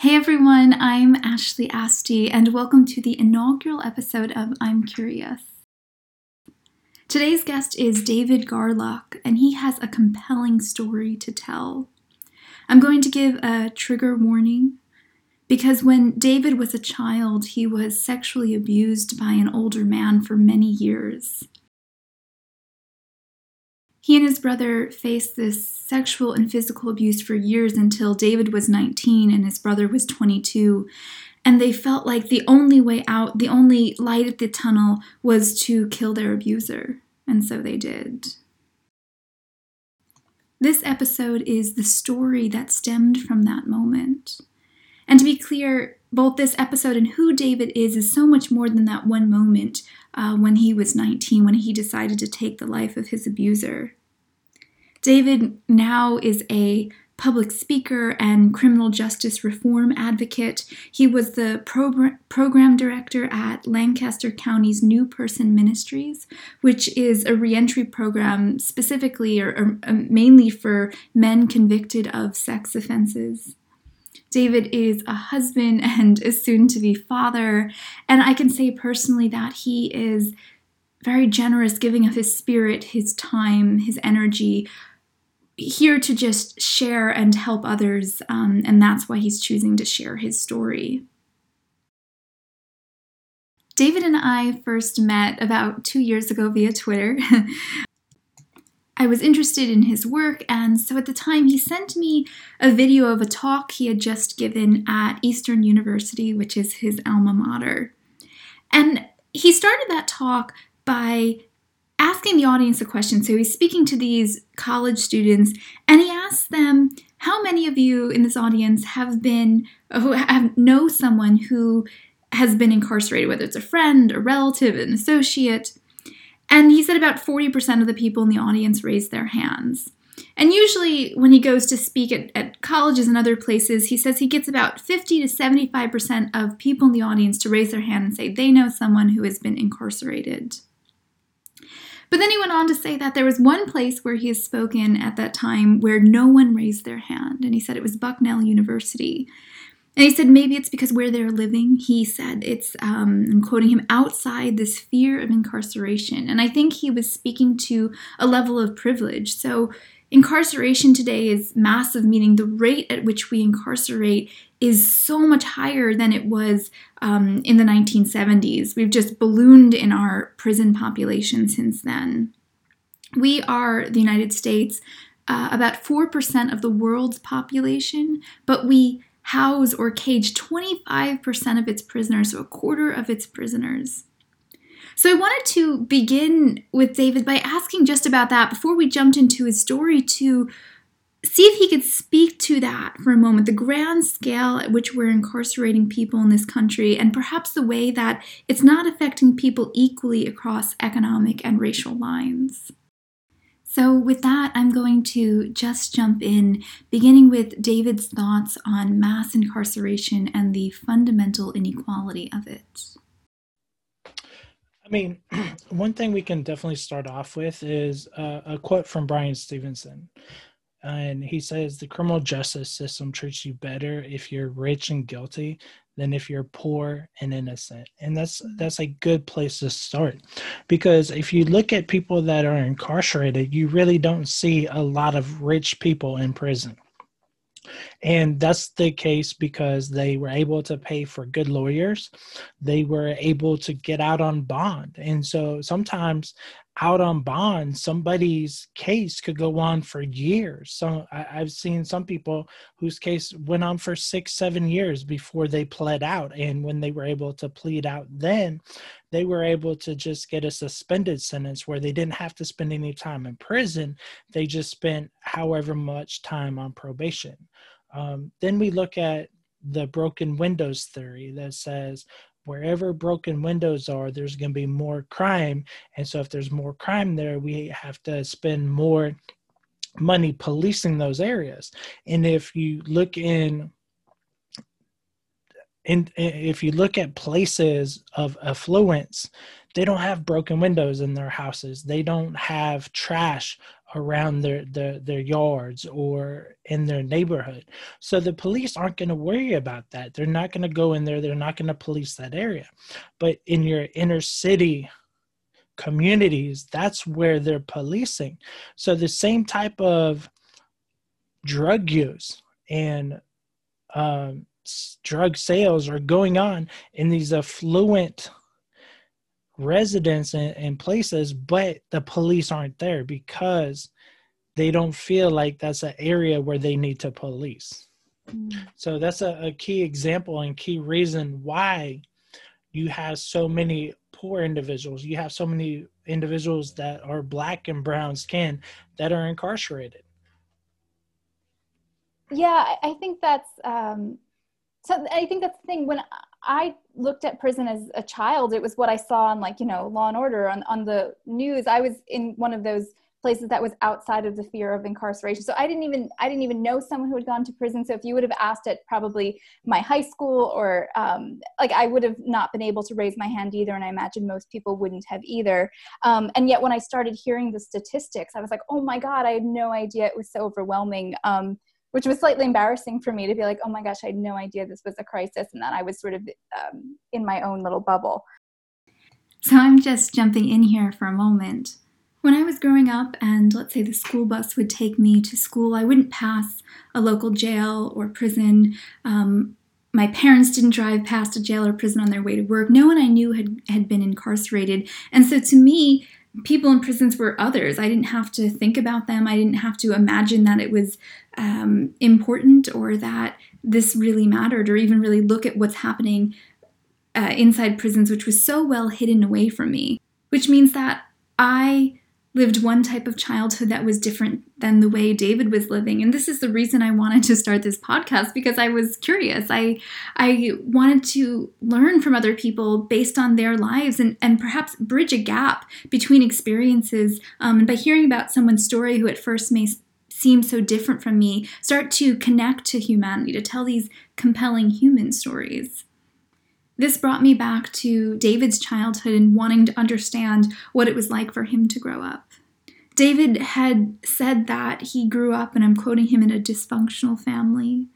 Hey everyone, I'm Ashley Asti, and welcome to the inaugural episode of I'm Curious. Today's guest is David Garlock, and he has a compelling story to tell. I'm going to give a trigger warning because when David was a child, he was sexually abused by an older man for many years. He and his brother faced this sexual and physical abuse for years until David was 19 and his brother was 22. And they felt like the only way out, the only light at the tunnel, was to kill their abuser. And so they did. This episode is the story that stemmed from that moment. And to be clear, both this episode and who David is is so much more than that one moment uh, when he was 19, when he decided to take the life of his abuser. David now is a public speaker and criminal justice reform advocate. He was the pro- program director at Lancaster County's New Person Ministries, which is a reentry program specifically or, or uh, mainly for men convicted of sex offenses. David is a husband and is soon to be father. And I can say personally that he is very generous, giving of his spirit, his time, his energy, here to just share and help others. Um, and that's why he's choosing to share his story. David and I first met about two years ago via Twitter. I was interested in his work, and so at the time he sent me a video of a talk he had just given at Eastern University, which is his alma mater. And he started that talk by asking the audience a question. So he's speaking to these college students, and he asks them, How many of you in this audience have been, who have, know someone who has been incarcerated, whether it's a friend, a relative, an associate? And he said about 40% of the people in the audience raised their hands. And usually, when he goes to speak at, at, colleges and other places, he says he gets about 50 to 75% of people in the audience to raise their hand and say they know someone who has been incarcerated. But then he went on to say that there was one place where he has spoken at that time where no one raised their hand. And he said it was Bucknell University. And he said maybe it's because where they're living, he said it's, um, I'm quoting him, outside this fear of incarceration. And I think he was speaking to a level of privilege. So incarceration today is massive, meaning the rate at which we incarcerate is so much higher than it was um, in the 1970s. We've just ballooned in our prison population since then. We are the United States, uh, about 4% of the world's population, but we house or cage 25% of its prisoners, so a quarter of its prisoners. So I wanted to begin with David by asking just about that before we jumped into his story to see if he could speak to that for a moment the grand scale at which we're incarcerating people in this country, and perhaps the way that it's not affecting people equally across economic and racial lines. So, with that, I'm going to just jump in, beginning with David's thoughts on mass incarceration and the fundamental inequality of it. I mean, one thing we can definitely start off with is a quote from Bryan Stevenson and he says the criminal justice system treats you better if you're rich and guilty than if you're poor and innocent and that's that's a good place to start because if you look at people that are incarcerated you really don't see a lot of rich people in prison and that's the case because they were able to pay for good lawyers. They were able to get out on bond. And so sometimes out on bond, somebody's case could go on for years. So I, have seen some people whose case went on for six, seven years before they pled out. And when they were able to plead out, then they were able to just get a suspended sentence where they didn't have to spend any time in prison. They just spent however much time on probation. Um, then we look at the broken windows theory that says wherever broken windows are, there's going to be more crime. And so, if there's more crime there, we have to spend more money policing those areas. And if you look in and if you look at places of affluence, they don't have broken windows in their houses. They don't have trash around their, their their yards or in their neighborhood. So the police aren't going to worry about that. They're not going to go in there. They're not going to police that area. But in your inner city communities that's where they're policing. So the same type of drug use and um, drug sales are going on in these affluent residents and, and places, but the police aren't there because they don't feel like that's an area where they need to police. Mm. So that's a, a key example and key reason why you have so many poor individuals. You have so many individuals that are black and brown skin that are incarcerated. Yeah, I think that's um, so. I think that's the thing. When I looked at prison as a child, it was what I saw on like, you know, Law and Order on, on the news. I was in one of those places that was outside of the fear of incarceration. So I didn't even I didn't even know someone who had gone to prison. So if you would have asked at probably my high school or um, like I would have not been able to raise my hand either, and I imagine most people wouldn't have either. Um, and yet when I started hearing the statistics, I was like, oh my god, I had no idea it was so overwhelming. Um, which was slightly embarrassing for me to be like, oh my gosh, I had no idea this was a crisis, and that I was sort of um, in my own little bubble. So I'm just jumping in here for a moment. When I was growing up, and let's say the school bus would take me to school, I wouldn't pass a local jail or prison. Um, my parents didn't drive past a jail or prison on their way to work. No one I knew had, had been incarcerated. And so to me, people in prisons were others. I didn't have to think about them. I didn't have to imagine that it was um, important or that this really mattered or even really look at what's happening uh, inside prisons, which was so well hidden away from me. Which means that I lived one type of childhood that was different than the way David was living. And this is the reason I wanted to start this podcast because I was curious. I I wanted to learn from other people based on their lives and, and perhaps bridge a gap between experiences. Um, and by hearing about someone's story who at first may seem so different from me, start to connect to humanity, to tell these compelling human stories. This brought me back to David's childhood and wanting to understand what it was like for him to grow up. David had said that he grew up, and I'm quoting him, in a dysfunctional family.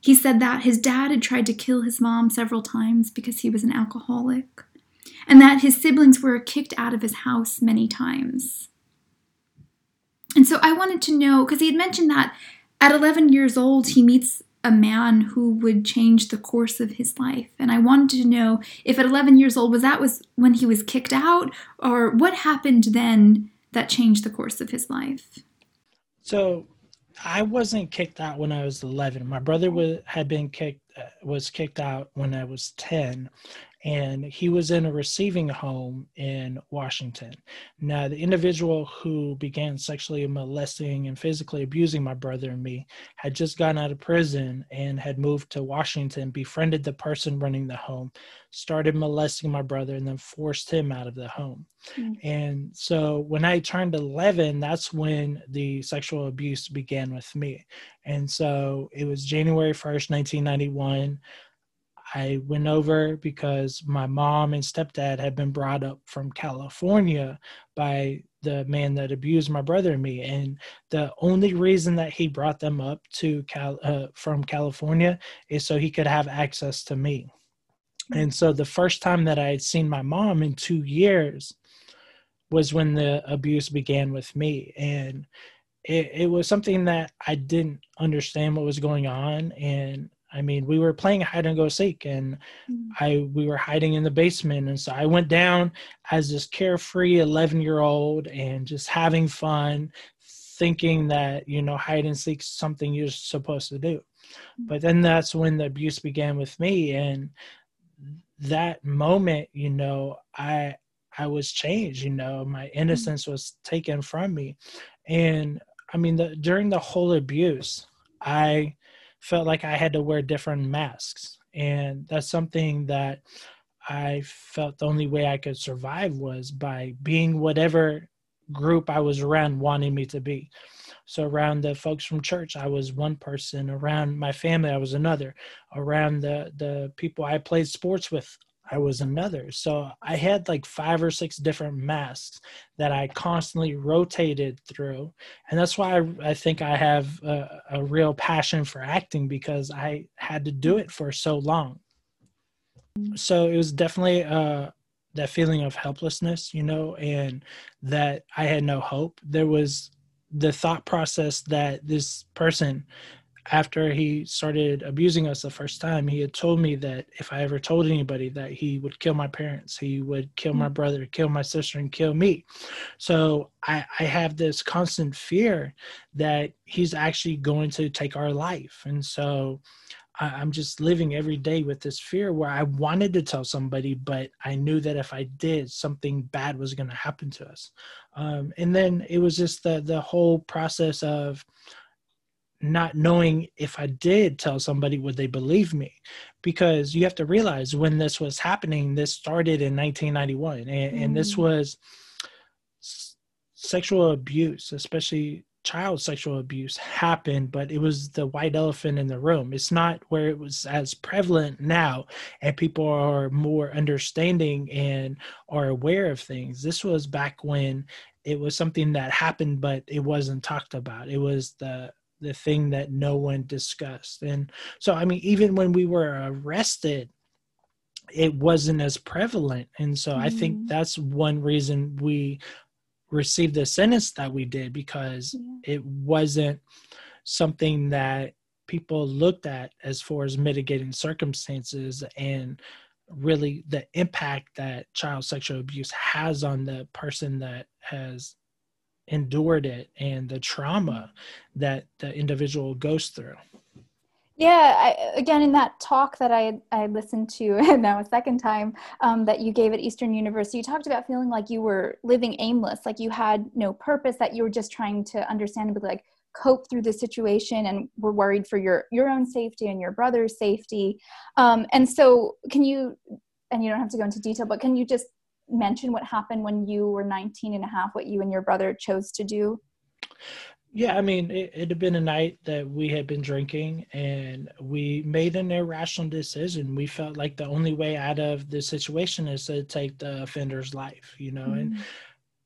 He said that his dad had tried to kill his mom several times because he was an alcoholic, and that his siblings were kicked out of his house many times. And so I wanted to know because he had mentioned that at 11 years old, he meets a man who would change the course of his life. And I wanted to know if at 11 years old was that was when he was kicked out or what happened then that changed the course of his life. So I wasn't kicked out when I was 11. My brother was, had been kicked uh, was kicked out when I was 10 and he was in a receiving home in Washington. Now, the individual who began sexually molesting and physically abusing my brother and me had just gotten out of prison and had moved to Washington, befriended the person running the home, started molesting my brother, and then forced him out of the home. Mm-hmm. And so when I turned 11, that's when the sexual abuse began with me. And so it was January 1st, 1991. I went over because my mom and stepdad had been brought up from California by the man that abused my brother and me, and the only reason that he brought them up to Cal uh, from California is so he could have access to me. And so the first time that I had seen my mom in two years was when the abuse began with me, and it, it was something that I didn't understand what was going on, and I mean, we were playing hide and go seek, and mm. I we were hiding in the basement, and so I went down as this carefree eleven year old and just having fun, thinking that you know hide and seek something you're supposed to do. Mm. But then that's when the abuse began with me, and that moment, you know, I I was changed. You know, my mm. innocence was taken from me, and I mean, the, during the whole abuse, I felt like I had to wear different masks. And that's something that I felt the only way I could survive was by being whatever group I was around wanting me to be. So around the folks from church, I was one person. Around my family, I was another. Around the the people I played sports with, I was another. So I had like five or six different masks that I constantly rotated through. And that's why I, I think I have a, a, real passion for acting because I had to do it for so long. So it was definitely uh, that feeling of helplessness, you know, and that I had no hope. There was the thought process that this person after he started abusing us the first time, he had told me that if I ever told anybody that he would kill my parents, he would kill my mm. brother, kill my sister, and kill me. So I, I have this constant fear that he's actually going to take our life. And so I, I'm just living every day with this fear where I wanted to tell somebody, but I knew that if I did, something bad was going to happen to us. Um, and then it was just the the whole process of not knowing if I did tell somebody, would they believe me? Because you have to realize when this was happening, this started in 1991, and, mm. and this mm. was s- sexual abuse, especially child sexual abuse, happened, but it was the white elephant in the room. It's not where it was as prevalent now, and people are more understanding and are aware of things. This was back when it was something that happened, but it wasn't talked about. It was the the thing that no one discussed. And so, I mean, even when we were arrested, it wasn't as prevalent. And so, mm-hmm. I think mm-hmm. that's one reason we received the sentence that we did because yeah. it wasn't something that people looked at as far as mitigating circumstances and really the impact that child sexual abuse has on the person that has endured it and the trauma that the individual goes through. Yeah I, again in that talk that i i listened to now a second time um, that you gave at eastern university you talked about feeling like you were living aimless like you had no purpose that you were just trying to understandably like cope through the situation and were worried for your your own safety and your brother's safety. Um, and so can you and you don't have to go into detail but can you just mention what happened when you were 19 and a half, what you and your brother chose to do? Yeah, I mean, it, it, had been a night that we had been drinking and we made an irrational decision. We felt like the only way out of the situation is to take the offender's life, you know, mm-hmm. and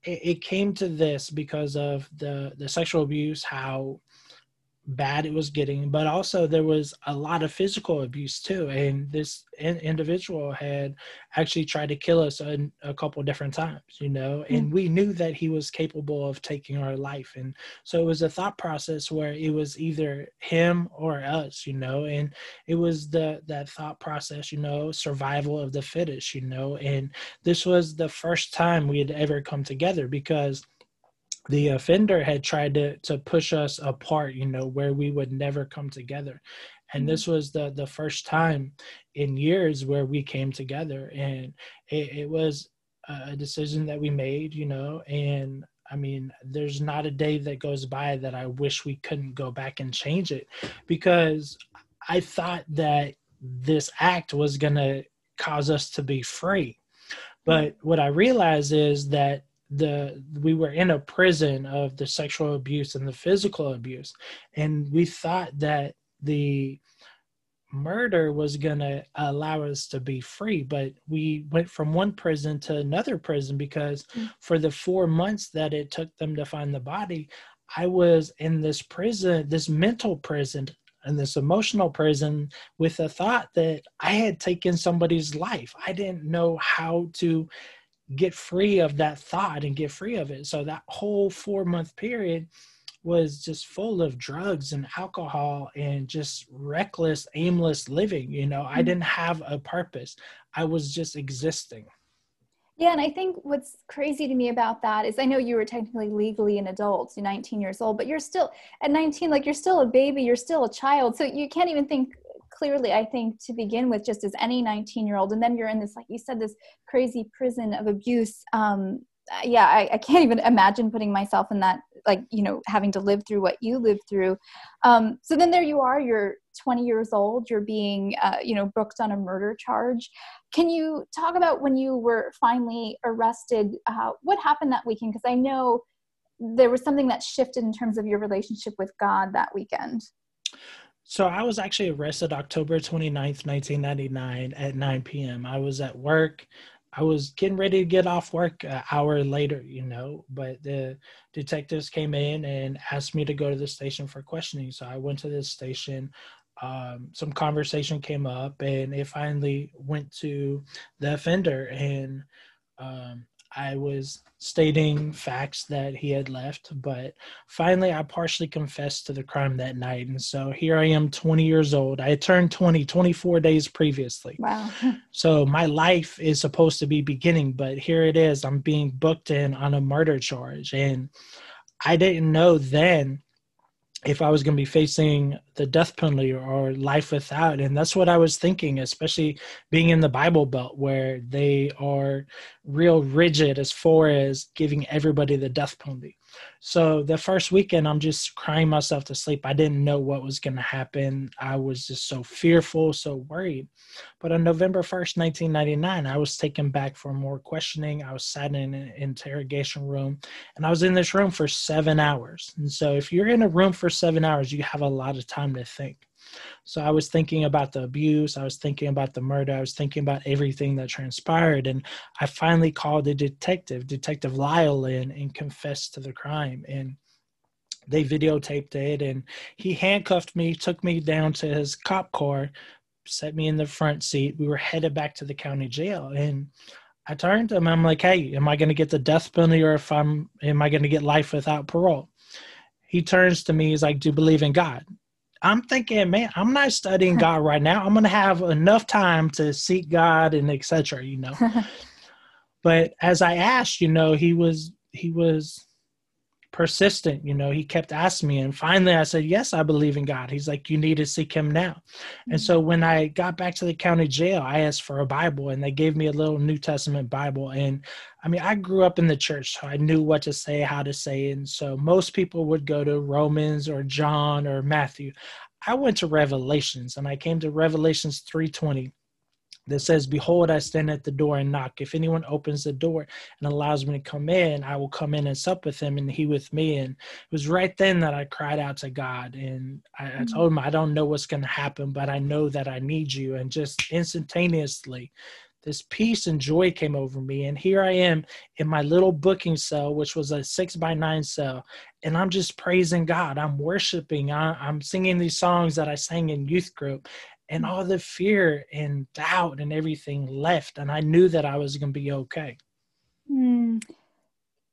it, it came to this because of the, the sexual abuse, how bad it was getting, but also there was a lot of physical abuse too. And this in- individual had actually tried to kill us a, a couple different times, you know, and mm-hmm. we knew that he was capable of taking our life. And so it was a thought process where it was either him or us, you know, and it was the that thought process, you know, survival of the fittest, you know, and this was the first time we had ever come together because the offender had tried to to push us apart you know where we would never come together and this mm-hmm. was the the first time in years where we came together and it, it was a decision that we made you know and I mean, there's not a day that goes by that I wish we couldn't go back and change it because I thought that this act was going to cause us to be free. But what I realized is that the we were in a prison of the sexual abuse and the physical abuse and we thought that the murder was going to allow us to be free but we went from one prison to another prison because mm-hmm. for the 4 months that it took them to find the body i was in this prison this mental prison and this emotional prison with the thought that i had taken somebody's life i didn't know how to get free of that thought and get free of it. So that whole four month period was just full of drugs and alcohol and just reckless, aimless living. You know, mm-hmm. I didn't have a purpose, I was just existing. Yeah, and I think what's crazy to me about that is I know you were technically legally an adult, you're 19 years old, but you're still at 19, like you're still a baby, you're still a child. So you can't even think clearly i think to begin with just as any 19 year old and then you're in this like you said this crazy prison of abuse um yeah I, I can't even imagine putting myself in that like you know having to live through what you lived through. Um, so then there you are you're 20 years old you're being uh, you know booked on a murder charge. Can you talk about when you were finally arrested uh, what happened that weekend? Because i know there was something that shifted in terms of your relationship with god that weekend So I was actually arrested October 29th, 1999 at 9 p.m. I was at work. I was getting ready to get off work an hour later, you know, but the detectives came in and asked me to go to the station for questioning. So I went to the station. Um, some conversation came up and it finally went to the offender and um, I was stating facts that he had left, but finally I partially confessed to the crime that night. And so here I am, 20 years old. I turned 20 24 days previously. Wow. so my life is supposed to be beginning, but here it is. I'm being booked in on a murder charge. And I didn't know then if I was going to be facing the death penalty or life without. And that's what I was thinking, especially being in the Bible Belt where they are real rigid as far as giving everybody the death penalty. So the first weekend, I'm just crying myself to sleep. I didn't know what was going to happen. I was just so fearful, so worried. But on November 1st, 1999, I was taken back for more questioning. I was sat in an interrogation room, and I was in this room for seven hours. And so if you're in a room for seven hours, you have a lot of time to think. So I was thinking about the abuse, I was thinking about the murder, I was thinking about everything that transpired. And I finally called the detective, Detective Lyle, in and confessed to the crime. And they videotaped it and he handcuffed me, took me down to his cop car, set me in the front seat. We were headed back to the county jail. And I turned to him, I'm like, hey, am I going to get the death penalty or if I'm, am I going to get life without parole? He turns to me, he's like, do you believe in God? I'm thinking, man, I'm not studying God right now. I'm gonna have enough time to seek God and etc. You know. but as I asked, you know, he was he was persistent. You know, he kept asking me, and finally I said, "Yes, I believe in God." He's like, "You need to seek Him now." Mm-hmm. And so when I got back to the county jail, I asked for a Bible, and they gave me a little New Testament Bible. And I mean, I grew up in the church, so I knew what to say, how to say, and so most people would go to Romans or John or Matthew. I went to Revelations, and I came to Revelations three twenty that says, Behold, I stand at the door and knock. If anyone opens the door and allows me to come in, I will come in and sup with him and he with me. And it was right then that I cried out to God. And I, I mm-hmm. told him, I don't know what's going to happen, but I know that I need you. And just instantaneously, this peace and joy came over me. And here I am in my little booking cell, which was a six by nine cell. And I'm just praising God. I'm worshiping. I, am singing these songs that I sang in youth group and all the fear and doubt and everything left and i knew that i was going to be okay mm.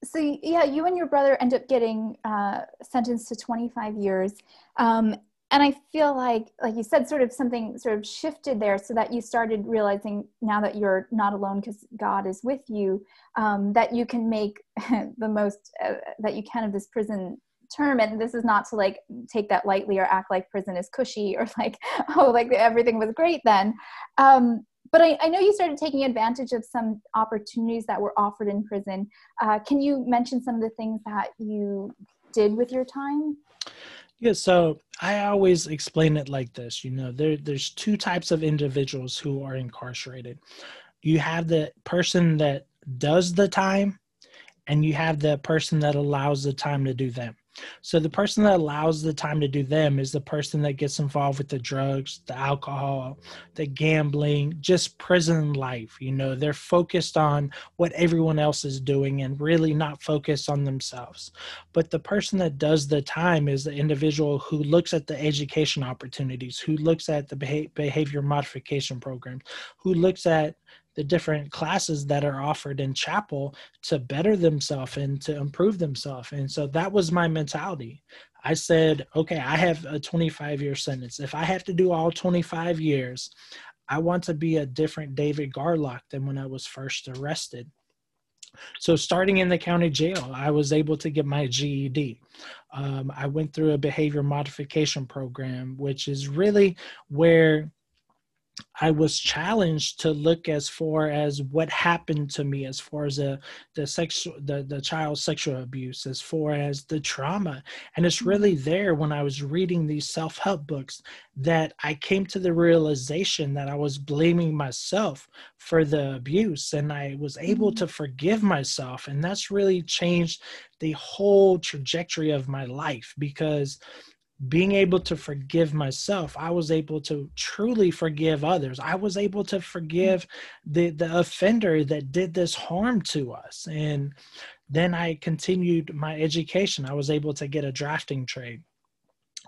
so yeah you and your brother end up getting uh, sentenced to 25 years um, and i feel like like you said sort of something sort of shifted there so that you started realizing now that you're not alone because god is with you um, that you can make the most uh, that you can of this prison term. And this is not to like take that lightly or act like prison is cushy or like oh like everything was great then. Um, but I, I, know you started taking advantage of some opportunities that were offered in prison. Uh, can you mention some of the things that you did with your time yeah so i always explain it like this you know there, there's two types of individuals who are incarcerated. You have the person that does the time and you have the person that allows the time to do them so the person that allows the time to do them is the person that gets involved with the drugs, the alcohol, the gambling, just prison life. You know, they're focused on what everyone else is doing and really not focused on themselves. But the person that does the time is the individual who looks at the education opportunities, who looks at the behavior modification programs, who looks at the different classes that are offered in chapel to better themselves and to improve themselves. And so that was my mentality. I said, okay, I have a 25 year sentence. If I have to do all 25 years, I want to be a different David Garlock than when I was first arrested. So, starting in the county jail, I was able to get my GED. Um, I went through a behavior modification program, which is really where I was challenged to look as far as what happened to me, as far as the the sexual the the child sexual abuse, as far as the trauma, and it's really mm-hmm. there when I was reading these self help books that I came to the realization that I was blaming myself for the abuse, and I was able mm-hmm. to forgive myself, and that's really changed the whole trajectory of my life because being able to forgive myself i was able to truly forgive others. I was able to forgive the the offender that did this harm to us. And then i continued my education. I was able to get a drafting trade.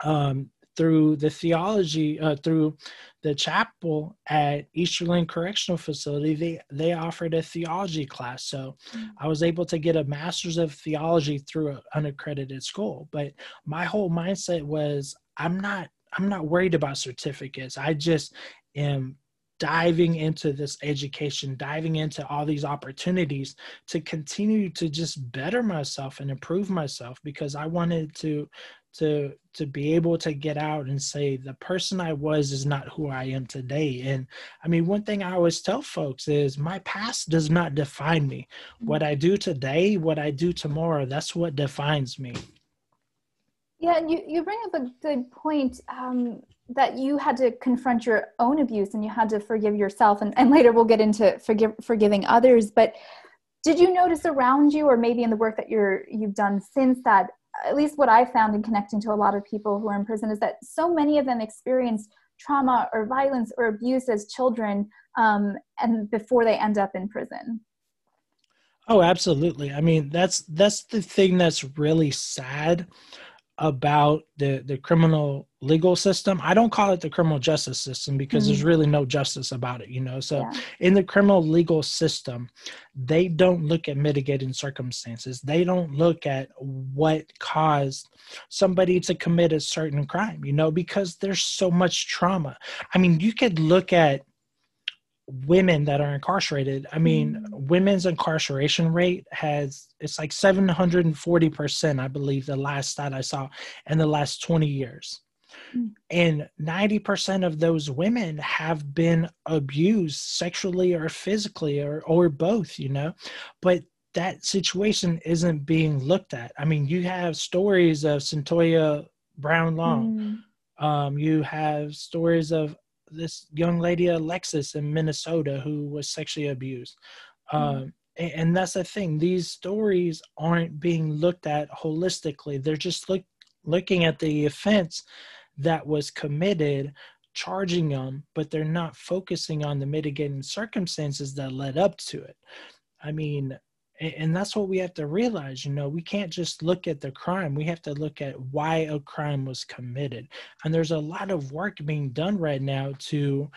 Um, through the theology uh, through the chapel at easterland correctional facility they they offered a theology class. So mm-hmm. i was able to get a master's of theology through an unaccredited school. But my whole mindset was i'm not i'm not worried about certificates. I just am diving into this education, diving into all these opportunities to continue to just better myself and improve myself because I wanted to to to be able to get out and say the person I was is not who I am today. And I mean, one thing I always tell folks is my past does not define me. What I do today, what I do tomorrow, that's what defines me. Yeah, and you, you bring up a good point um, that you had to confront your own abuse and you had to forgive yourself. And, and later we'll get into forgive, forgiving others. But did you notice around you, or maybe in the work that you're you've done since that, at least what I found in connecting to a lot of people who are in prison is that so many of them experienced trauma or violence or abuse as children, um, and before they end up in prison. Oh, absolutely. I mean, that's that's the thing that's really sad about the the criminal legal system i don't call it the criminal justice system because mm-hmm. there's really no justice about it you know so yeah. in the criminal legal system they don't look at mitigating circumstances they don't look at what caused somebody to commit a certain crime you know because there's so much trauma i mean you could look at women that are incarcerated i mean mm-hmm. women's incarceration rate has it's like 740% i believe the last stat i saw in the last 20 years mm-hmm. and 90% of those women have been abused sexually or physically or or both you know but that situation isn't being looked at i mean you have stories of Cyntoia Brown Long mm-hmm. um, you have stories of this young lady Alexis in Minnesota who was sexually abused. Mm-hmm. Um, and, and, that's the thing; these stories aren't being looked at holistically. They're just look, looking at the offense that was committed, charging them, but they're not focusing on the mitigating circumstances that led up to it. I mean, and that's what we have to realize you know we can't just look at the crime we have to look at why a crime was committed and there's a lot of work being done right now to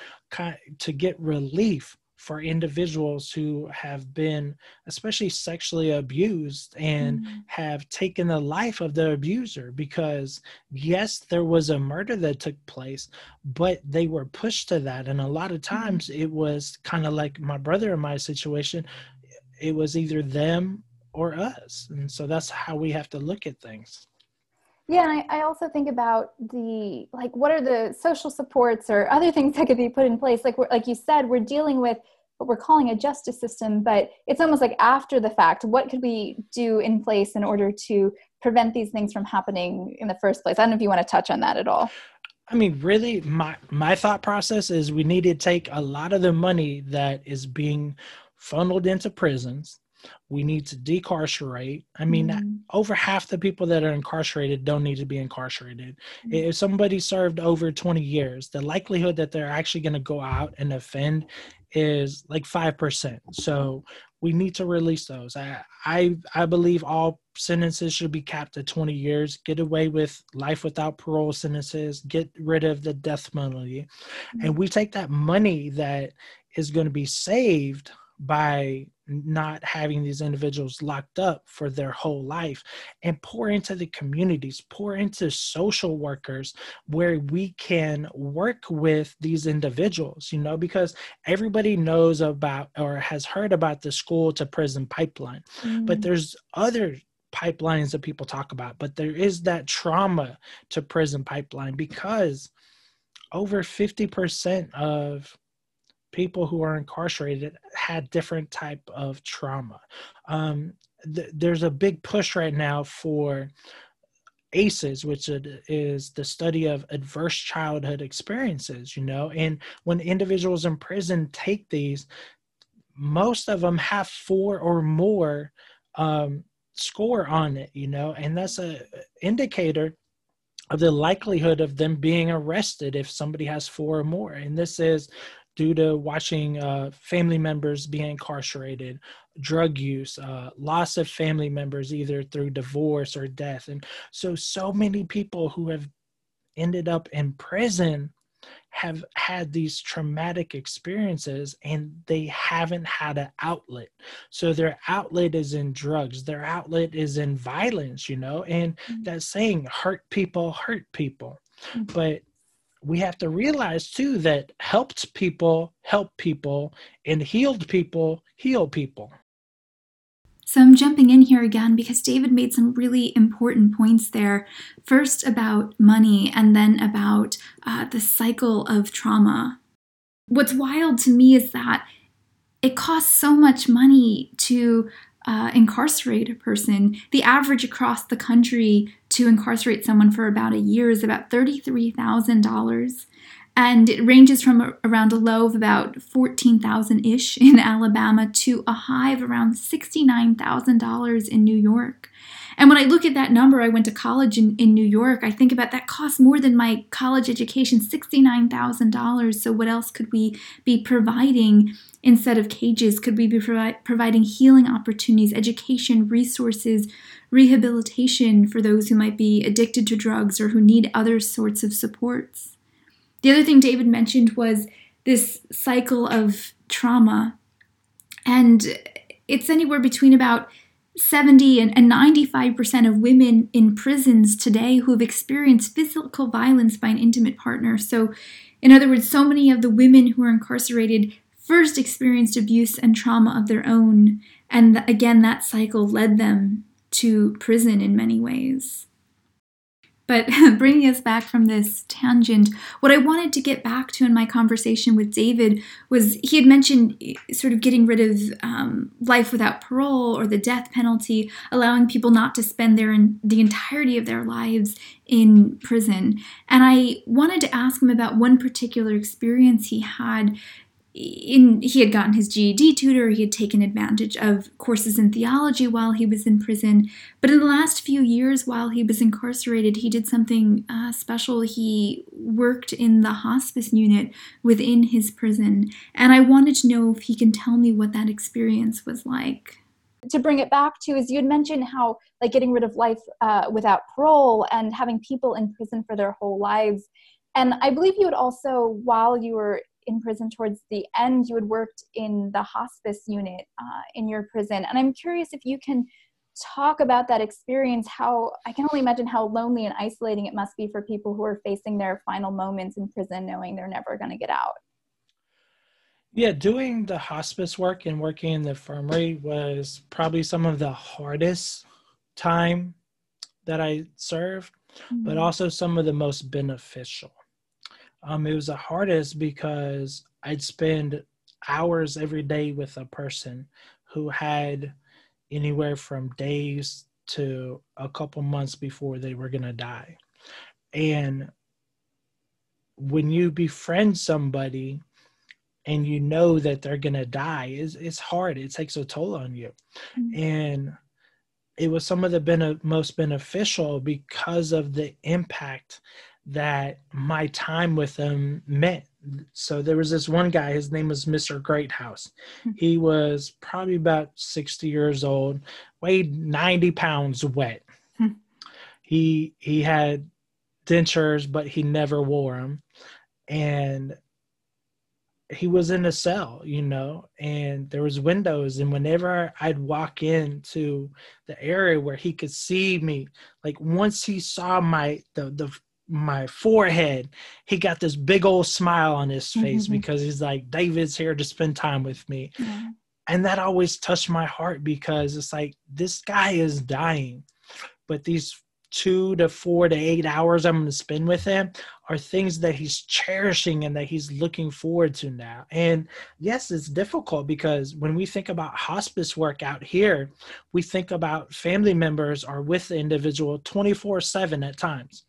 to get relief for individuals who have been especially sexually abused and mm-hmm. have taken the life of the abuser because yes there was a murder that took place but they were pushed to that and a lot of mm-hmm. times mm-hmm. it was kind of like my brother in my situation it was either them or us. And so that's how we have to look at things. Yeah and I, I, also think about the like what are the social supports or other things that could be put in place? Like like you said we're dealing with what we're calling a justice system but it's almost like after the fact what could we do in place in order to prevent these things from happening in the first place? I don't know if you want to touch on that at all. I mean, really, my my thought process is we need to take a lot of the money that is being funneled into prisons. We need to decarcerate. I mean, mm-hmm. over half the people that are incarcerated don't need to be incarcerated. Mm-hmm. If somebody served over 20 years, the likelihood that they're actually going to go out and offend is like 5%. So we need to release those. I, I, I believe all sentences should be capped at 20 years. Get away with life without parole sentences. Get rid of the death penalty. Mm-hmm. And we take that money that is going to be saved by not having these individuals locked up for their whole life and pour into the communities, pour into social workers where we can work with these individuals, you know, because everybody knows about or has heard about the school to prison pipeline, mm-hmm. but there's other pipelines that people talk about, but there is that trauma to prison pipeline because over 50% of people who are incarcerated had different type of trauma. Um, th- there's a big push right now for ACEs, which is the study of adverse childhood experiences, you know, and when individuals in prison take these, most of them have four or more um, score on it, you know, and that's a indicator of the likelihood of them being arrested if somebody has four or more. And this is due to watching uh, family members be incarcerated, drug use, uh, loss of family members either through divorce or death. And so, so many people who have ended up in prison have had these traumatic experiences and they haven't had an outlet. So their outlet is in drugs, their outlet is in violence, you know, and mm-hmm. that saying, hurt people, hurt people. Mm-hmm. But we have to realize too that helped people help people and healed people heal people. So I'm jumping in here again because David made some really important points there. First about money, and then about uh, the cycle of trauma. What's wild to me is that it costs so much money to uh, incarcerate a person. The average across the country to incarcerate someone for about a year is about $33,000 and it ranges from around a low of about 14,000 ish in Alabama to a high of around $69,000 in New York. And when I look at that number, I went to college in, in New York, I think about that costs more than my college education, $69,000. So, what else could we be providing instead of cages? Could we be provi- providing healing opportunities, education, resources, rehabilitation for those who might be addicted to drugs or who need other sorts of supports? The other thing David mentioned was this cycle of trauma. And it's anywhere between about 70 and, 95% of women in prisons today who have experienced physical violence by an intimate partner. So, in other words, so many of the women who are incarcerated first experienced abuse and trauma of their own. And again, that cycle led them to prison in many ways. But bringing us back from this tangent, what I wanted to get back to in my conversation with David was he had mentioned sort of getting rid of um, life without parole or the death penalty, allowing people not to spend their the entirety of their lives in prison. And I wanted to ask him about one particular experience he had in he had gotten his GED tutor, he had taken advantage of courses in theology while he was in prison. But in the last few years, while he was incarcerated, he did something uh, special. He worked in the hospice unit within his prison. And I wanted to know if he can tell me what that experience was like. To bring it back to, is you had mentioned how, like, getting rid of life uh, without parole and having people in prison for their whole lives. And I believe you had also, while you were in prison towards the end you had worked in the hospice unit uh, in your prison. And i'm curious if you can talk about that experience how i can only imagine how lonely and isolating it must be for people who are facing their final moments in prison knowing they're never going to get out. Yeah doing the hospice work and working in the infirmary was probably some of the hardest time that i served mm-hmm. but also some of the most beneficial um, it was the hardest because I'd spend hours every day with a person who had anywhere from days to a couple months before they were going to die. And when you befriend somebody and you know that they're going to die, it's, it's hard. It takes a toll on you. Mm-hmm. And it was some of the bene- most beneficial because of the impact that my time with him meant. So there was this one guy, his name was Mr. Greathouse. Hmm. He was probably about 60 years old, weighed 90 pounds wet. Hmm. He he had dentures, but he never wore them. And he was in a cell, you know, and there was windows, and whenever I'd walk into the area where he could see me, like once he saw my the the my forehead, he got this big old smile on his face mm-hmm. because he's like, David's here to spend time with me. And that always touched my heart because it's like, this guy is dying, but these two to four to eight hours I'm going to spend with him are things that he's cherishing and that he's looking forward to now. And yes, it's difficult because when we think about hospice work out here, we think about family members are with the individual 24 7 at times.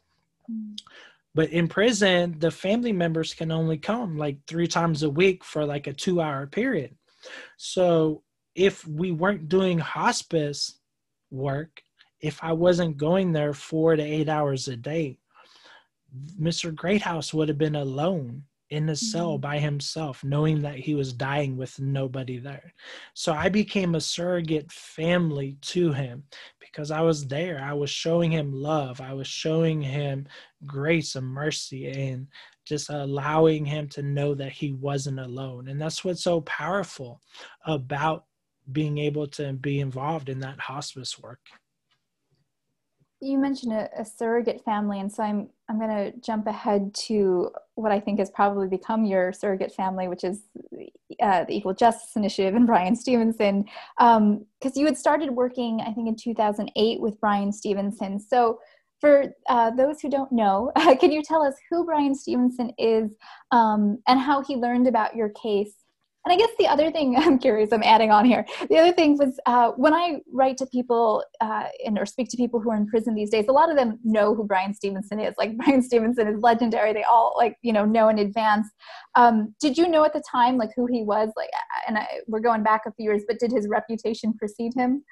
But in prison, the family members can only come like three times a week for like a two hour period. So if we weren't doing hospice work, if I wasn't going there four to eight hours a day, Mr. Greathouse would have been alone in a cell Mhm. by himself, knowing that he was dying with nobody there. So I became a surrogate family to him because I was there. I was showing him love. I was showing him grace and mercy and just allowing him to know that he wasn't alone. And that's what's so powerful about being able to be involved in that hospice work. you mentioned a, a surrogate family and so i'm i'm going to jump ahead to what i think has probably become your surrogate family which is uh, the equal justice initiative and Brian stevenson. Because you had started working i think in 2008 with Brian stevenson. So for uh, those who don't know can you tell us who Brian stevenson is um, and how he learned about your case and I guess the other thing I'm curious, I'm adding on here. The other thing was uh, when I write to people uh, and or speak to people who are in prison these days, a lot of them know who Brian Stevenson is. Like Brian Stevenson is legendary. They all like you know know in advance. Um, did you know at the time like who he was? Like, and I, we're going back a few years, but did his reputation precede him?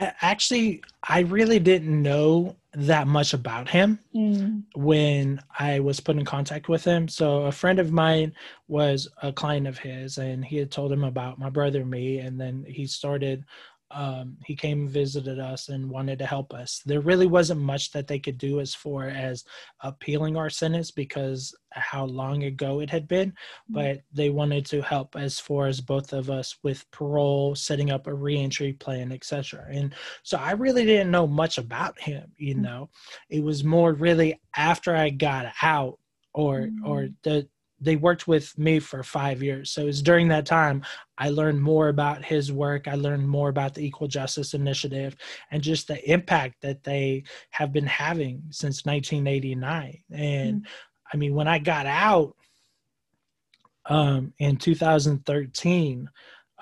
Actually, I really didn't know that much about him mm. when I was put in contact with him. So a friend of mine was a client of his and he had told him about my brother and me and then he started um, he came and visited us and wanted to help us. There really wasn't much that they could do as far as appealing our sentence because how long ago it had been, mm-hmm. but they wanted to help as far as both of us with parole, setting up a reentry plan, etc. And so I really didn't know much about him. You mm-hmm. know, it was more really after I got out or mm-hmm. or the they worked with me for five years. So it's during that time I learned more about his work. I learned more about the Equal Justice Initiative and just the impact that they have been having since 1989. And mm-hmm. I mean, when I got out um, in 2013,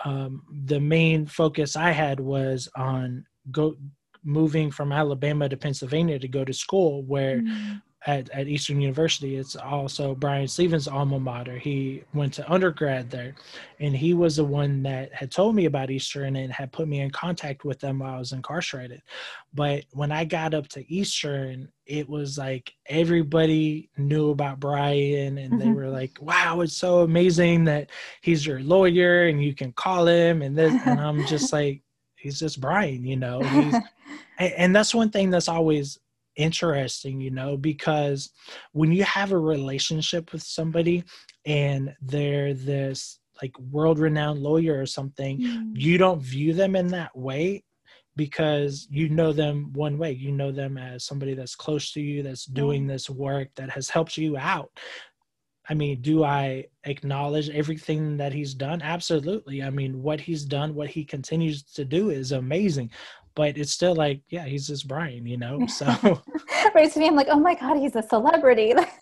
um, the main focus I had was on go moving from Alabama to Pennsylvania to go to school, where mm-hmm at, at Eastern University. It's also Brian Stevenson's alma mater. He went to undergrad there, and he was the one that had told me about Eastern and had put me in contact with them while I was incarcerated. But when I got up to Eastern, it was like everybody knew about Brian, and mm-hmm. they were like, "Wow, it's so amazing that he's your lawyer and you can call him." And this, and I'm just like, "He's just Brian," you know. and, and that's one thing that's always interesting, you know, because when you have a relationship with somebody and they're this like world renowned lawyer or something, mm. you don't view them in that way because you know them one way. You know them as somebody that's close to you, that's doing this work, that has helped you out. I mean, do I acknowledge everything that he's done? Absolutely. I mean, what he's done, what he continues to do is amazing but it's still like, yeah, he's just Brian, you know? So right to me, I'm like, oh my God, he's a celebrity.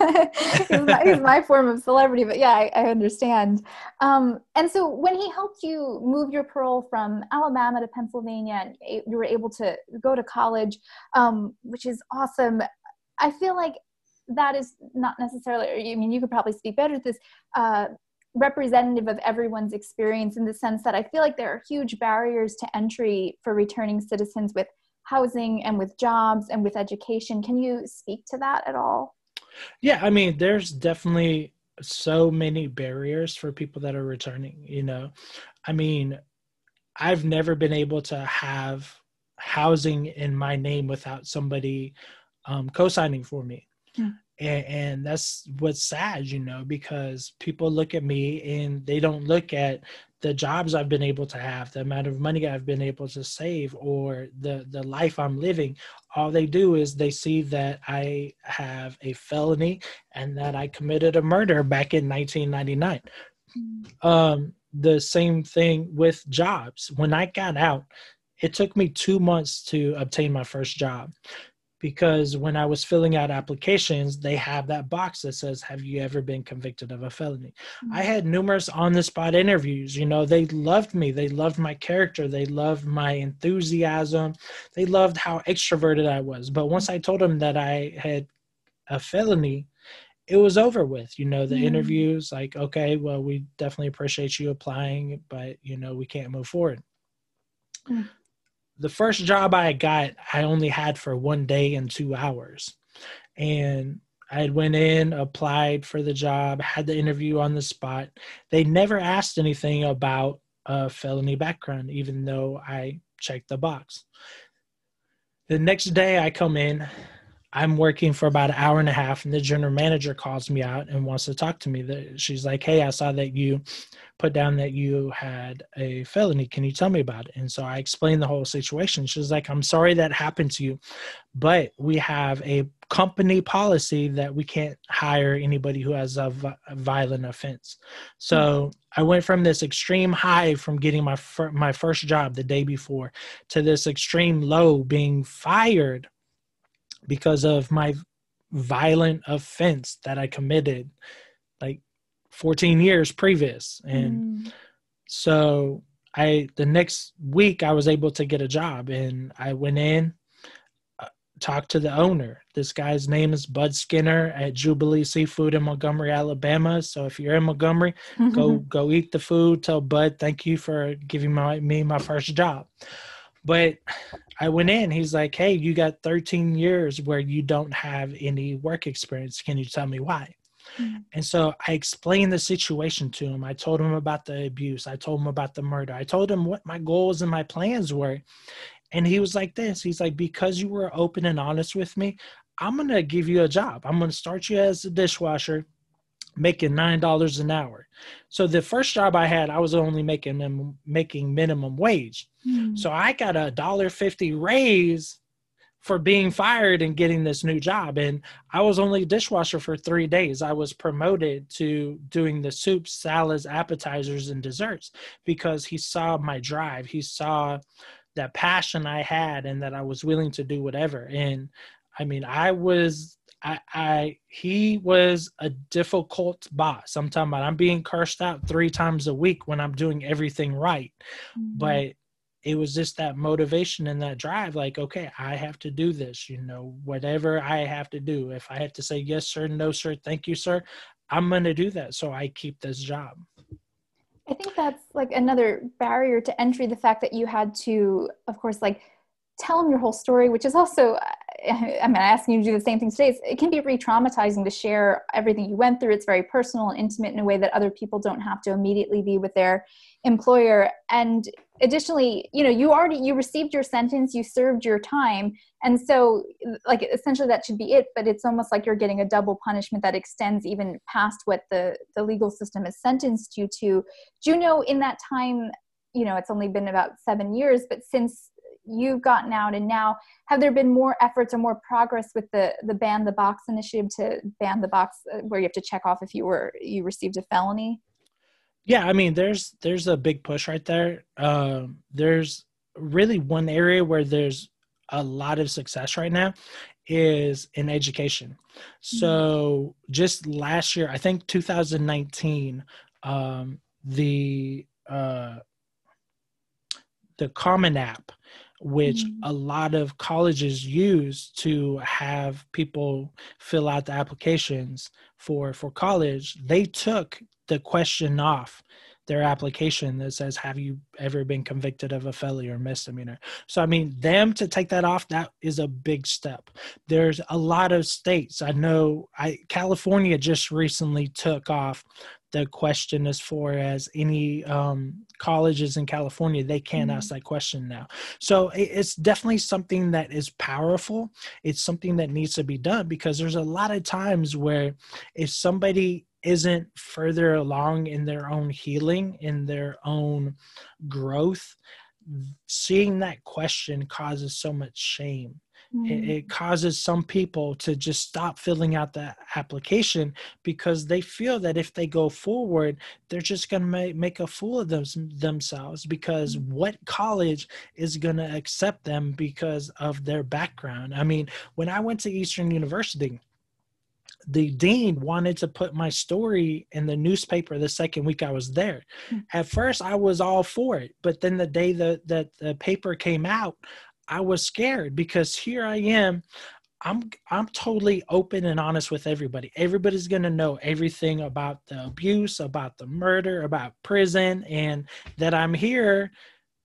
he's, my, he's, my, form of celebrity, but yeah, I, I understand. Um, and so when he helped you move your parole from Alabama to Pennsylvania and you were able to go to college, um, which is awesome. I feel like that is not necessarily, I mean, you could probably speak better to this. Uh, representative of everyone's experience in the sense that I feel like there are huge barriers to entry for returning citizens with housing and with jobs and with education. Can you speak to that at all? Yeah, I mean, there's definitely so many barriers for people that are returning, you know. I mean, I've never been able to have housing in my name without somebody um, co-signing for me. Hmm and, and that's what's sad you know because people look at me and they don't look at the jobs i've been able to have the amount of money i've been able to save or the the life i'm living. All they do is they see that i have a felony and that i committed a murder back in 1999 mm. um, the same thing with jobs. When i got out it took me two months to obtain my first job because when I was filling out applications, they have that box that says, Have you ever been convicted of a felony? Mm-hmm. I had numerous on the spot interviews. You know, they loved me. They loved my character. They loved my enthusiasm. They loved how extroverted I was. But once I told them that I had a felony, it was over with. You know, the mm-hmm. interviews, like, okay, well, we definitely appreciate you applying, but, you know, we can't move forward. Mm-hmm the first job I got, I only had for one day and two hours. And I went in, applied for the job, had the interview on the spot. They never asked anything about a felony background, even though I checked the box. The next day I come in, I'm working for about an hour and a half, and the general manager calls me out and wants to talk to me. She's like, Hey, I saw that you put down that you had a felony. Can you tell me about it? And so I explained the whole situation. She's like, I'm sorry that happened to you, but we have a company policy that we can't hire anybody who has a, violent offense. So hmm. I went from this extreme high from getting my fir- my first job the day before to this extreme low being fired because of my violent offense that I committed like 14 years previous and mm. so I the next week I was able to get a job and I went in uh, talked to the owner. This guy's name is Bud Skinner at Jubilee Seafood in Montgomery, Alabama. So if you're in Montgomery, mm-hmm. go go eat the food. Tell Bud thank you for giving my me my first job. But I went in. He's like, "Hey, you got 13 years where you don't have any work experience. Can you tell me why?" Mm-hmm. And so I explained the situation to him. I told him about the abuse. I told him about the murder. I told him what my goals and my plans were. And he was like this. He's like, because you were open and honest with me, I'm gonna give you a job. I'm gonna start you as a dishwasher making nine dollars an hour. So the first job I had, I was only making them making minimum wage. Mm. So I got a dollar fifty raise for being fired and getting this new job. And I was only a dishwasher for three days. I was promoted to doing the soups, salads, appetizers, and desserts because he saw my drive. He saw that passion I had and that I was willing to do whatever. And I mean, I was I, I he was a difficult boss. I'm talking about I'm being cursed out three times a week when I'm doing everything right. Mm-hmm. But it was just that motivation and that drive like okay i have to do this you know whatever i have to do if i have to say yes sir no sir thank you sir i'm going to do that so i keep this job i think that's like another barrier to entry the fact that you had to of course like tell them your whole story which is also uh, I mean, asking you to do the same thing today. it can be re-traumatizing to share everything you went through. It's very personal and intimate in a way that other people don't have to immediately be with their employer. And additionally, you know, you already you received your sentence, you served your time, and so like essentially that should be it. But it's almost like you're getting a double punishment that extends even past what the the legal system has sentenced you to. Do you know in that time? You know, it's only been about seven years, but since you've gotten out and now have there been more efforts or more progress with the the ban the box initiative to ban the box uh, where you have to check off if you were you received a felony yeah i mean there's there's a big push right there um, there's really one area where there's a lot of success right now is in education mm-hmm. so just last year i think 2019 um, the uh, the common app which mm-hmm. a lot of colleges use to have people fill out the applications for for college they took the question off their application that says have you ever been convicted of a felony or misdemeanor? So i mean them to take that off that is a big step. There's a lot of states. I know i california just recently took off the question as far as any um, colleges in California, they can mm-hmm. ask that question now. So it's definitely something that is powerful. It's something that needs to be done because there's a lot of times where if somebody isn't further along in their own healing, in their own growth, seeing that question causes so much shame mm. it, it, causes some people to just stop filling out the application because they feel that if they go forward they're just going to make, make a fool of them, themselves because mm. what college is going to accept them because of their background i mean when i went to eastern university the dean wanted to put my story in the newspaper the second week I was there. Hmm. At first, I was all for it, but then the day that, that the paper came out, I was scared because here I am. I'm I'm totally open and honest with everybody. Everybody's going to know everything about the abuse, about the murder, about prison and that I'm here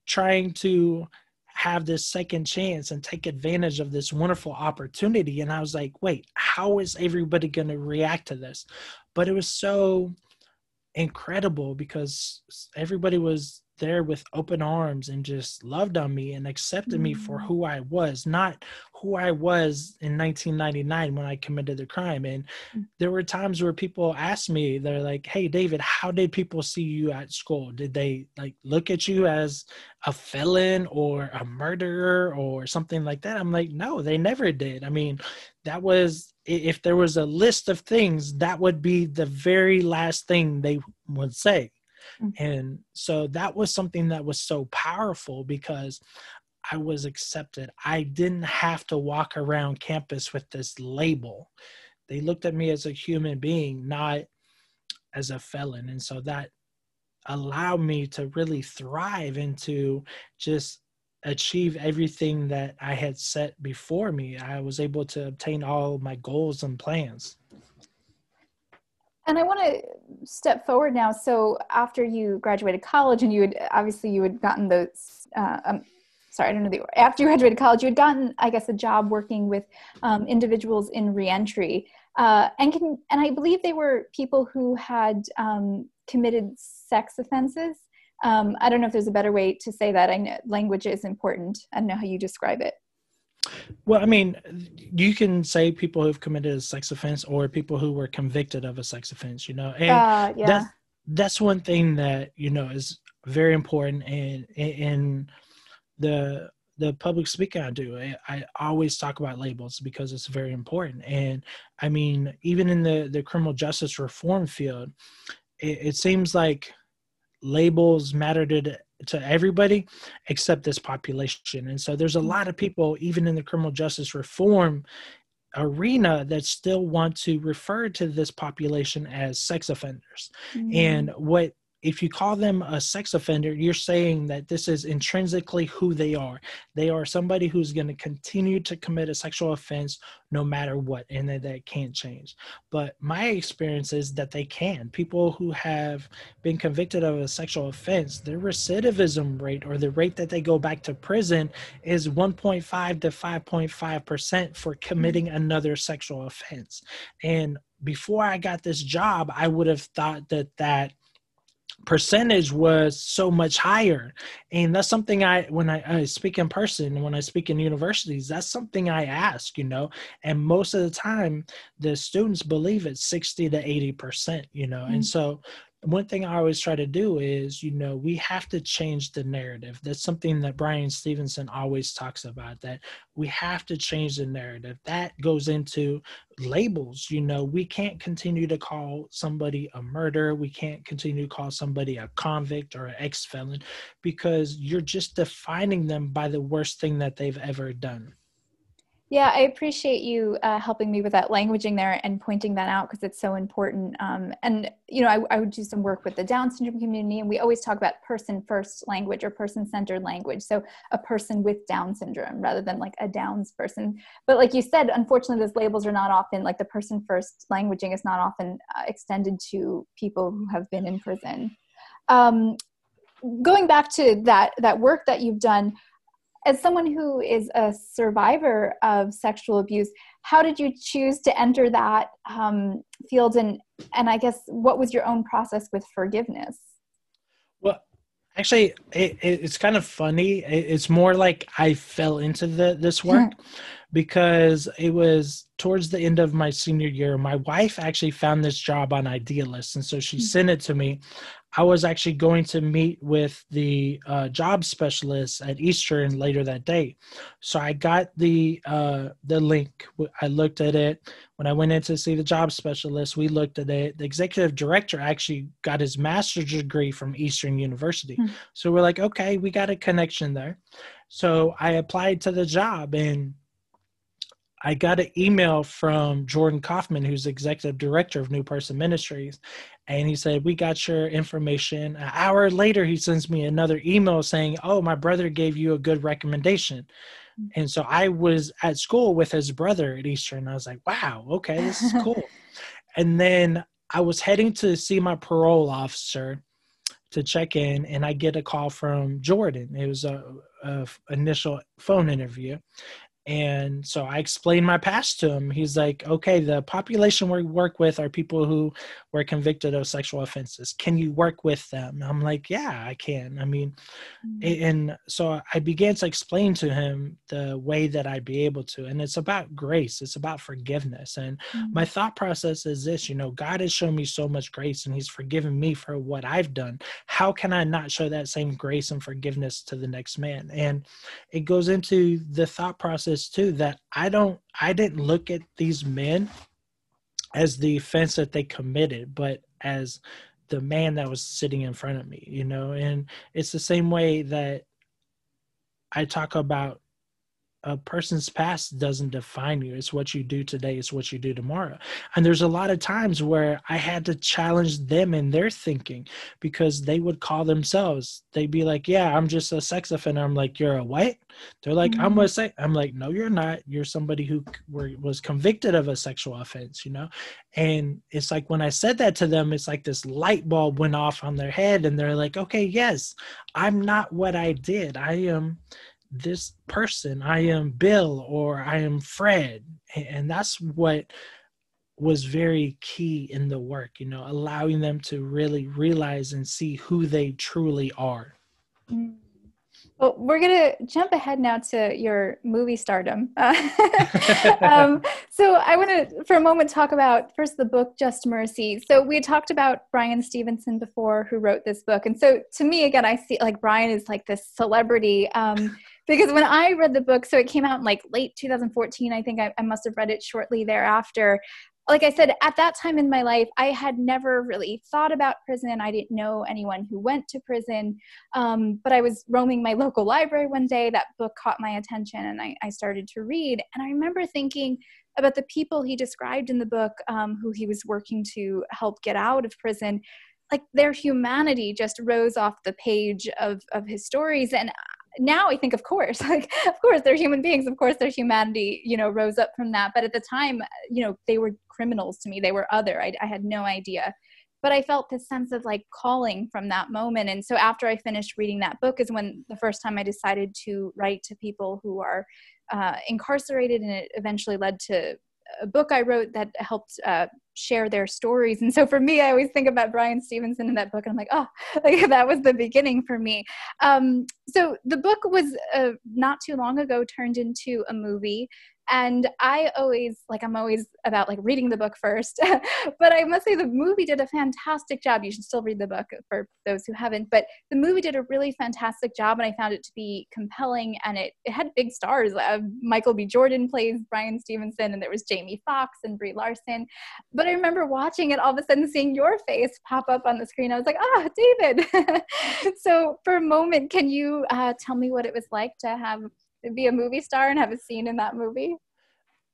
trying to have this second chance and take advantage of this wonderful opportunity. And I was like, wait, how is everybody going to react to this? But it was so incredible because everybody was there with open arms and just loved on me and accepted mm-hmm. me for mm. who I was, not who I was in 1999 when I committed the crime. And mm. there were times where people asked me, they're like, Hey, David, how did people see you at school? Did they like look at you as a felon or a murderer or something like that? I'm like, No, they never did. I mean, that was, if there was a list of things, that would be the very last thing they would say. Mm-hmm. And so that was something that was so powerful because I was accepted. I didn't have to walk around campus with this label. They looked at me as a human being, not as a felon. And so that allowed me to really thrive and to just achieve everything that I had set before me. I was able to obtain all my goals and plans. And I want to step forward now. So after you graduated college, and you had obviously you had gotten those. Uh, um, sorry, I don't know the after you graduated college, you had gotten, I guess, a job working with um, individuals in reentry, uh, and can and I believe they were people who had um, committed sex offenses. Um, I don't know if there's a better way to say that. I know language is important. I don't know how you describe it. Well, I mean, you can say people who've committed a sex offense or people who were convicted of a sex offense, you know, and uh, yeah. that's, that's one thing that, you know, is very important and in the the public speaking I do, I, I, always talk about labels because it's very important. And I mean, even in the, the criminal justice reform field, it, it seems like labels matter to to everybody except this population. And so there's a lot of people, even in the criminal justice reform arena, that still want to refer to this population as sex offenders. Mm-hmm. And what if you call them a sex offender, you're saying that this is intrinsically who they are. They are somebody who's going to continue to commit a sexual offense no matter what, and that that can't change. But my experience is that they can. People who have been convicted of a sexual offense, their recidivism rate or the rate that they go back to prison is 1.5 to 5.5% for committing mm-hmm. another sexual offense. And before I got this job, I would have thought that that percentage was so much higher. And that's something i when I, I, speak in person when i speak in universities that's something i ask you know? And most of the time the students believe it's 60 to 80 percent you know? Mm-hmm. and so one thing I always try to do is, you know, we have to change the narrative. That's something that Brian Stevenson always talks about, that we have to change the narrative. That goes into labels. You know, we can't continue to call somebody a murderer. We can't continue to call somebody a convict or an ex felon because you're just defining them by the worst thing that they've ever done. Yeah, I appreciate you uh, helping me with that languaging there and pointing that out because it's so important. Um, and, you know, I, I, would do some work with the Down syndrome community, and we always talk about person first language or person centered language. So, a person with Down syndrome rather than like a Downs person. But, like you said, unfortunately, those labels are not often like the person first languaging is not often uh, extended to people who have been in prison. Um, going back to that that work that you've done as someone who is a survivor of sexual abuse how did you choose to enter that um, field? And and i guess what was your own process with forgiveness? Well actually it, it, it's kind of funny. It, it's more like i fell into the, this work because it was towards the end of my senior year my wife actually found this job on idealist and so she mm-hmm. sent it to me I was actually going to meet with the uh, job specialist at Eastern later that day. So I got the uh, the link. I looked at it. When I went in to see the job specialist, we looked at it. The executive director actually got his master's degree from Eastern University. Hmm. So we're like, okay, we got a connection there. So I applied to the job and I got an email from Jordan Kaufman, who's executive director of New Person Ministries, and he said, We got your information. An hour later, he sends me another email saying, Oh, my brother gave you a good recommendation. Mm. And so I was at school with his brother at Eastern. I was like, Wow, okay, this is cool. and then I was heading to see my parole officer to check in, and I get a call from Jordan. It was a, a initial phone interview, and so I explained my past to him. He's like, okay, the population we work with are people who were convicted of sexual offenses. Can you work with them? I'm like, yeah, I can. I mean, mm-hmm. and so I began to explain to him the way that I'd be able to. And it's about grace, it's about forgiveness. And mm-hmm. my thought process is this you know, God has shown me so much grace and He's forgiven me for what I've done. How can I not show that same grace and forgiveness to the next man? And it goes into the thought process this too that I don't I didn't look at these men as the offense that they committed, but as the man that was sitting in front of me, you know, and it's the same way that I talk about a person's past doesn't define you. It's what you do today, it's what you do tomorrow. And there's a lot of times where I had to challenge them in their thinking because they would call themselves, they'd be like, Yeah, I'm just a sex offender. I'm like, You're a what? They're like, mm-hmm. I'm a sex. I'm like, No, you're not. You're somebody who were, was convicted of a sexual offense, you know? And it's like when I said that to them, it's like this light bulb went off on their head and they're like, Okay, yes, I'm not what I did. I am this person i am bill or i am fred. And that's what was very key in the work you know allowing them to really realize and see who they truly are. Mm. well we're going to jump ahead now to your movie stardom. Uh, um, so i want to for a moment talk about first the book just mercy. So we talked about brian stevenson before who wrote this book. And so to me again i see like brian is like this celebrity. Um, because when I read the book, so it came out in like late 2014, I think I, I must have read it shortly thereafter like I said, at that time in my life, I had never really thought about prison. I didn't know anyone who went to prison. Um, but I was roaming my local library one day. That book caught my attention and I, I started to read. And I remember thinking about the people he described in the book um, who he was working to help get out of prison. Like their humanity just rose off the page of, of his stories. And now I think, of course, like, of course, they're human beings. Of course, their humanity, you know, rose up from that. But at the time, you know, they were criminals to me. They were other. I, I had no idea. But I felt this sense of like calling from that moment. And so after I finished reading that book is when the first time I decided to write to people who are uh, incarcerated. And it eventually led to a book I wrote that helped uh, share their stories. And so for me, I always think about Brian Stevenson in that book, and I'm like, oh, like that was the beginning for me. Um, so the book was uh, not too long ago turned into a movie and i always like i'm always about like reading the book first. But i must say the movie did a fantastic job. You should still read the book for those who haven't. But the movie did a really fantastic job and i found it to be compelling and it, it had big stars. Uh, michael b. Jordan plays Brian stevenson and there was jamie foxx and brie larson. But i remember watching it all of a sudden seeing your face pop up on the screen. I was like ah david. So for a moment can you uh, tell me what it was like to have be a movie star and have a scene in that movie?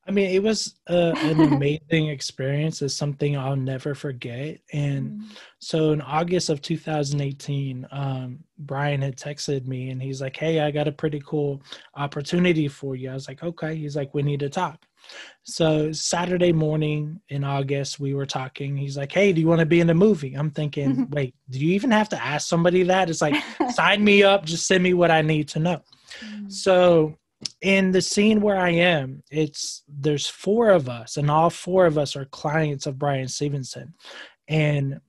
I mean, it was uh, an amazing experience. It's something I'll never forget. And mm. so in August of 2018, um, Brian had texted me and he's like, Hey, I got a pretty cool opportunity for you. I was like, Okay. He's like, We need to talk. So Saturday morning in August, we were talking. He's like, Hey, do you want to be in the movie? I'm thinking, Wait, do you even have to ask somebody that? It's like, sign me up, just send me what I need to know. Mm. So in the scene where I am, it's there's four of us, and all four of us are clients of Brian Stevenson. And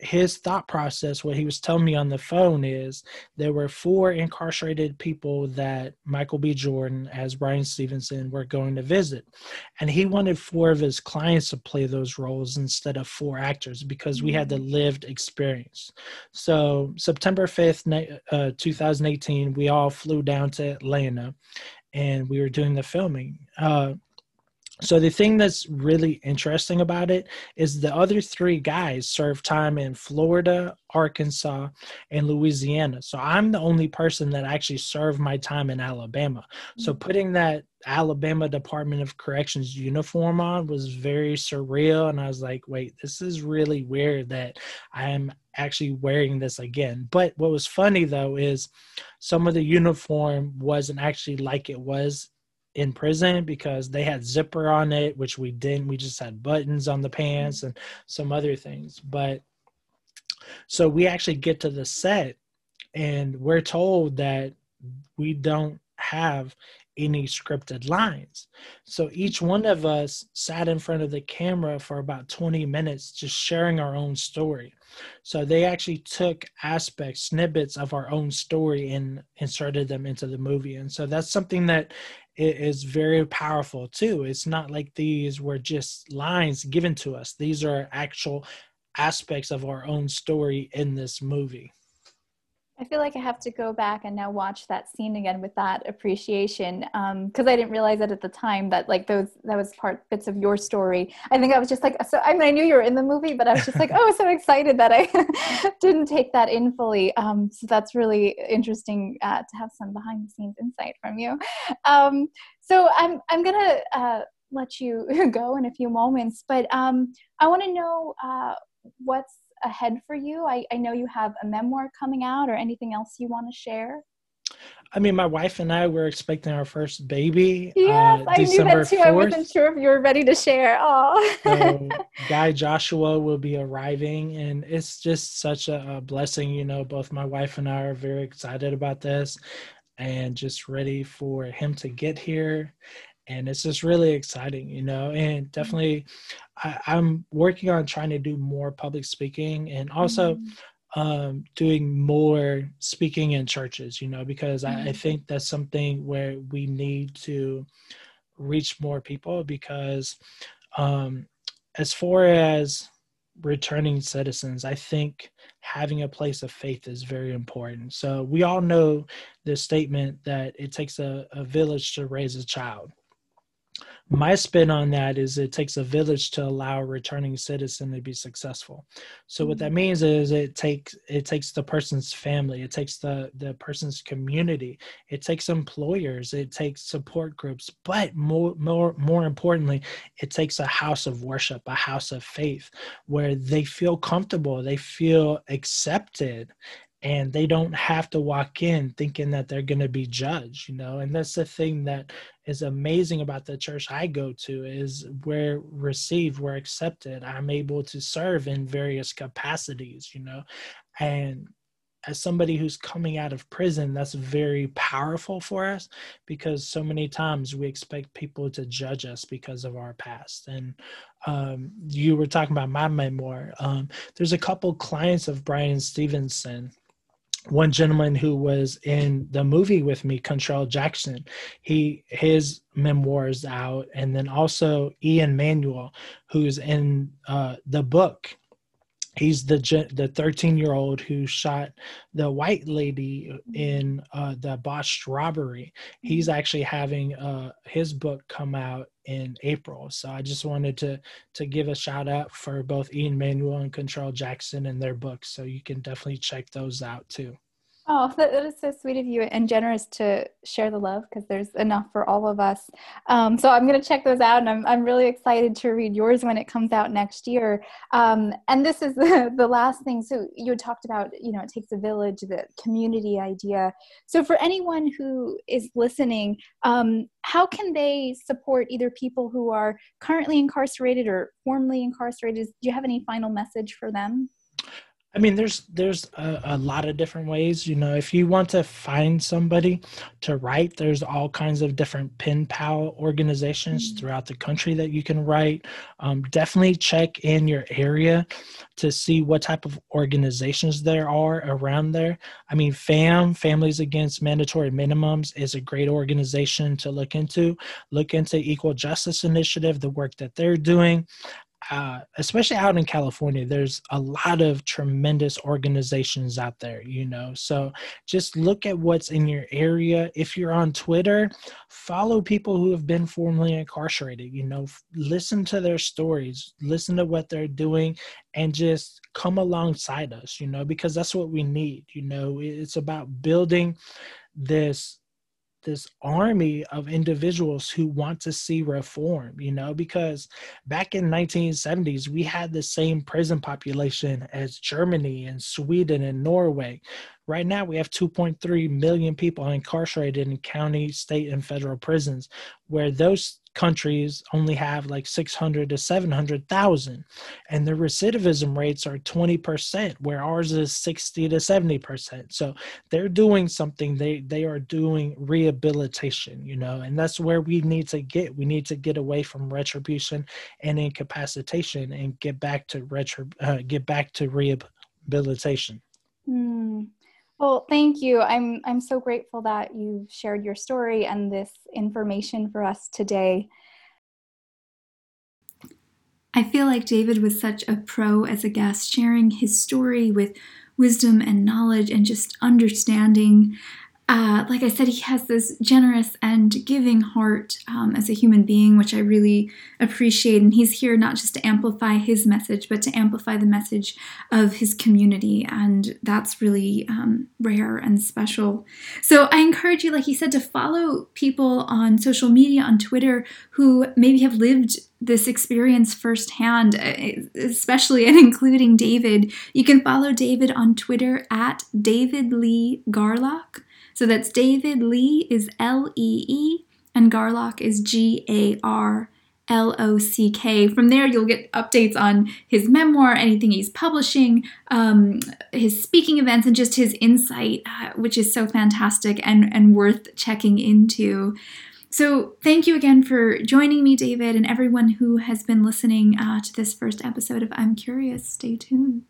his thought process, what he was telling me on the phone is there were four incarcerated people that Michael B. Jordan, as Brian Stevenson, were going to visit. And he wanted four of his clients to play those roles instead of four actors because we had the mm. lived experience. So, September 5th, uh, 2018, we all flew down to Atlanta and we were doing the filming. Uh, so the thing that's really interesting about it is the other three guys served time in Florida, Arkansas, and Louisiana. So I'm the only person that actually served my time in Alabama. So mm. putting that Alabama Department of Corrections uniform on was very surreal and I was like, "Wait, this is really weird that I'm actually wearing this again." But what was funny though is some of the uniform wasn't actually like it was in prison because they had zipper on it, which we didn't. We just had buttons on the pants mm-hmm. and some other things. But So we actually get to the set and we're told that we don't have any scripted lines. So each one of us sat in front of the camera for about 20 minutes just sharing our own story. So they actually took aspects, snippets of our own story and inserted them into the movie. And so that's something that is very powerful too. It's not like these were just lines given to us, these are actual aspects of our own story in this movie. I feel like I have to go back and now watch that scene again with that appreciation because um, I didn't realize it at the time that like those that was part bits of your story. I think I was just like so. I mean, I knew you were in the movie, but I was just like, oh, so excited that I didn't take that in fully. Um, so that's really interesting uh, to have some behind the scenes insight from you. Um, so I'm I'm gonna uh, let you go in a few moments, but um, I want to know uh, what's ahead for you? I, I know you have a memoir coming out or anything else you want to share. I mean, my wife and I were expecting our first baby. Yes, uh, I knew that too. 4th. I wasn't sure if you were ready to share. Oh, so Guy Joshua will be arriving, and it's just such a, a, blessing. You know, both my wife and I are very excited about this, and just ready for him to get here and it's just really exciting you know and mm-hmm. definitely I, am working on trying to do more public speaking and also mm-hmm. um, doing more speaking in churches you know because mm-hmm. I, I mm-hmm. think that's something where we need to reach more people because um, as far as returning citizens i think having a place of faith is very important so we all know the statement that it takes a, a village to raise a child my spin on that is it takes a village to allow a returning citizen to be successful so what that mm-hmm. means is it takes it takes the person's family it takes the the person's community it takes employers it takes support groups but more more more importantly it takes a house of worship a house of faith where they feel comfortable they feel accepted and they don't have to walk in thinking that they're going to be judged you know and that's the thing that is amazing about the church i go to is we're received we're accepted i'm able to serve in various capacities you know and as somebody who's coming out of prison that's very powerful for us because so many times we expect people to judge us because of our past and um, you were talking about my memoir um, there's a couple clients of brian stevenson one gentleman who was in the movie with me, Kuntrell Jackson, he his memoirs out, and then also Ian Manuel, who's in uh, the book he's the the 13 year old who shot the white lady in uh, the botched robbery. He's mm-hmm. actually having uh, his book come out in april. So i just wanted to to give a shout out for both ian manuel and Kuntrell Jackson and their books. So you can definitely check those out too Oh, that, is so sweet of you and generous to share the love because there's enough for all of us. Um, so I'm going to check those out, and I'm, I'm really excited to read yours when it comes out next year. Um, and this is the, the last thing. So you talked about, you know, it takes a village, the community idea. So for anyone who is listening, um, how can they support either people who are currently incarcerated or formerly incarcerated? Do you have any final message for them? I mean, there's there's a, a, lot of different ways. You know, if you want to find somebody to write, there's all kinds of different pen pal organizations mm-hmm. throughout the country that you can write. Um, definitely check in your area to see what type of organizations there are around there. I mean, FAMM, Families Against Mandatory Minimums, is a great organization to look into. Look into Equal Justice Initiative, the work that they're doing uh, especially out in California, there's a lot of tremendous organizations out there, you know. So just look at what's in your area. If you're on Twitter, follow people who have been formerly incarcerated, you know, listen to their stories, listen to what they're doing, and just come alongside us, you know, because that's what we need, you know. It's about building this this army of individuals who want to see reform you know because back in 1970s we had the same prison population as germany and sweden and norway. Right now we have 2.3 million people incarcerated in county state and federal prisons where those countries only have like 600 to 700,000 and the recidivism rates are 20% where ours is 60 to 70%. So they're doing something they they are doing rehabilitation, you know, and that's where we need to get. We need to get away from retribution and incapacitation and get back to retro uh, get back to rehabilitation. Mm. Well, thank you. I'm I'm so grateful that you've shared your story and this information for us today. I feel like David was such a pro as a guest, sharing his story with wisdom and knowledge and just understanding uh, like I said, he has this generous and giving heart um, as a human being, which I really appreciate. And he's here not just to amplify his message, but to amplify the message of his community. And that's really um, rare and special. So I encourage you, like he said, to follow people on social media, on Twitter, who maybe have lived this experience firsthand, uh, especially and including David. You can follow David on Twitter at David Lee Garlock. So that's David Lee is L E E and Garlock is G A R L O C K. From there, you'll get updates on his memoir, anything he's publishing, um, his speaking events, and just his insight, uh, which is so fantastic and, and worth checking into. So, thank you again for joining me, David, and everyone who has been listening uh, to this first episode of I'm Curious. Stay tuned.